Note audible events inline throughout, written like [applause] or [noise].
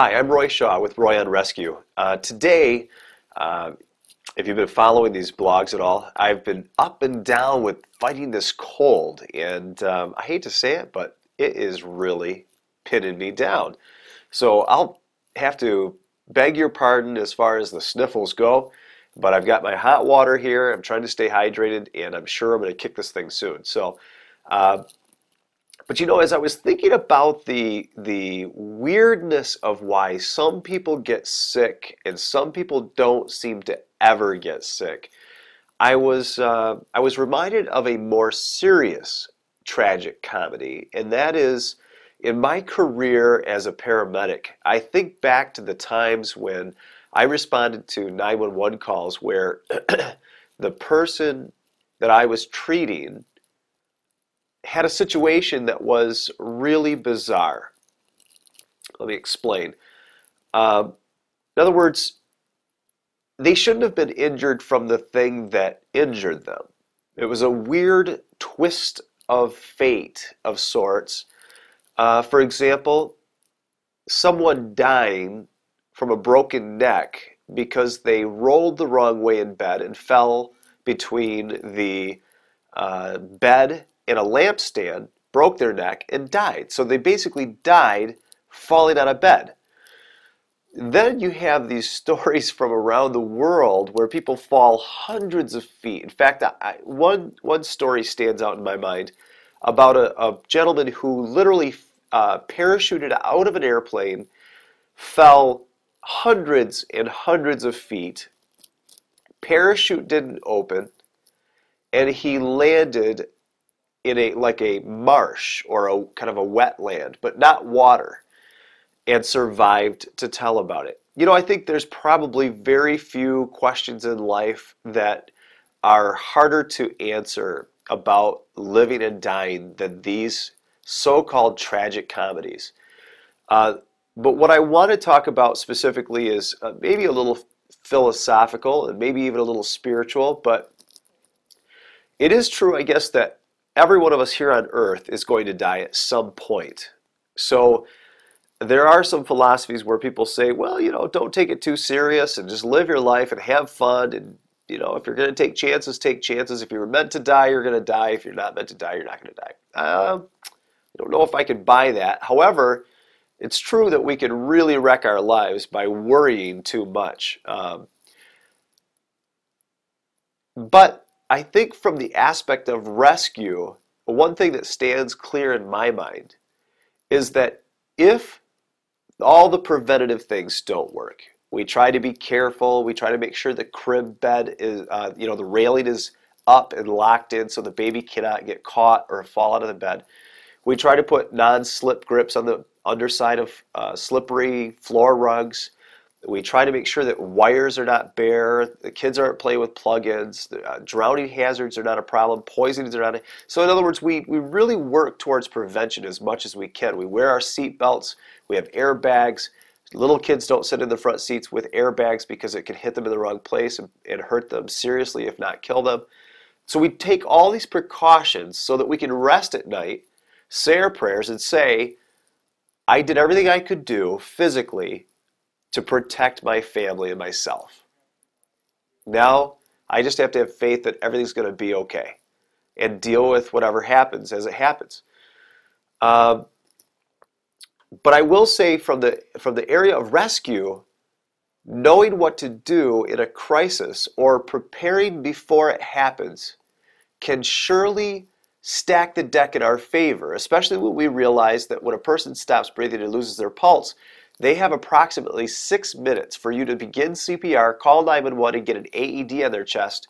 Hi, I'm Roy Shaw with Roy on Rescue. Uh, today, uh, if you've been following these blogs at all, I've been up and down with fighting this cold, and um, I hate to say it, but it is really pinning me down. So I'll have to beg your pardon as far as the sniffles go, but I've got my hot water here. I'm trying to stay hydrated, and I'm sure I'm going to kick this thing soon. So. Uh, but you know, as I was thinking about the the weirdness of why some people get sick and some people don't seem to ever get sick, I was uh, I was reminded of a more serious tragic comedy, and that is in my career as a paramedic. I think back to the times when I responded to 911 calls where [clears throat] the person that I was treating had a situation that was really bizarre. Let me explain. Um, in other words, they shouldn't have been injured from the thing that injured them. It was a weird twist of fate of sorts. Uh, for example, someone dying from a broken neck because they rolled the wrong way in bed and fell between the uh, bed and a lampstand, broke their neck, and died. So they basically died falling out of bed. Then you have these [laughs] stories from around the world where people fall hundreds of feet. In fact, I, one, one story stands out in my mind about a, a gentleman who literally uh, parachuted out of an airplane, fell hundreds and hundreds of feet, parachute didn't open, and he landed in a like a marsh or a kind of a wetland, but not water, and survived to tell about it. You know, I think there's probably very few questions in life that are harder to answer about living and dying than these so-called tragic comedies. Uh, but what I want to talk about specifically is uh, maybe a little philosophical and maybe even a little spiritual, but it is true, I guess, that every one of us here on earth is going to die at some point. So there are some philosophies where people say, well, you know, don't take it too serious and just live your life and have fun. And, you know, if you're going to take chances, take chances. If you're meant to die, you're going to die. If you're not meant to die, you're not going to die. Uh, I don't know if I can buy that. However, it's true that we can really wreck our lives by worrying too much. Um, but I think from the aspect of rescue, one thing that stands clear in my mind is that if all the preventative things don't work, we try to be careful, we try to make sure the crib bed is, uh, you know, the railing is up and locked in so the baby cannot get caught or fall out of the bed. We try to put non-slip grips on the underside of uh, slippery floor rugs. We try to make sure that wires are not bare, the kids aren't playing with plug-ins, uh, drowning hazards are not a problem, poisonings are not. A, so in other words, we, we really work towards prevention as much as we can. We wear our seat belts, we have airbags. Little kids don't sit in the front seats with airbags because it can hit them in the wrong place and, and hurt them seriously, if not kill them. So we take all these precautions so that we can rest at night, say our prayers, and say, I did everything I could do physically to protect my family and myself. Now, I just have to have faith that everything's going to be okay and deal with whatever happens as it happens. Uh, but I will say from the from the area of rescue, knowing what to do in a crisis or preparing before it happens can surely stack the deck in our favor, especially when we realize that when a person stops breathing and loses their pulse, they have approximately six minutes for you to begin CPR, call 911, and get an AED on their chest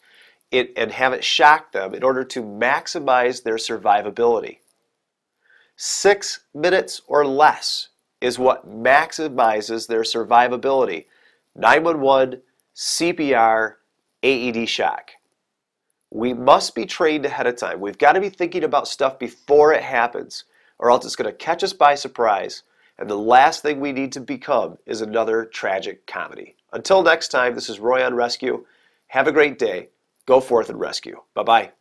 it, and have it shock them in order to maximize their survivability. Six minutes or less is what maximizes their survivability. 911, CPR, AED shock. We must be trained ahead of time. We've got to be thinking about stuff before it happens, or else it's going to catch us by surprise. And the last thing we need to become is another tragic comedy. Until next time, this is Roy on Rescue. Have a great day. Go forth and rescue. Bye bye.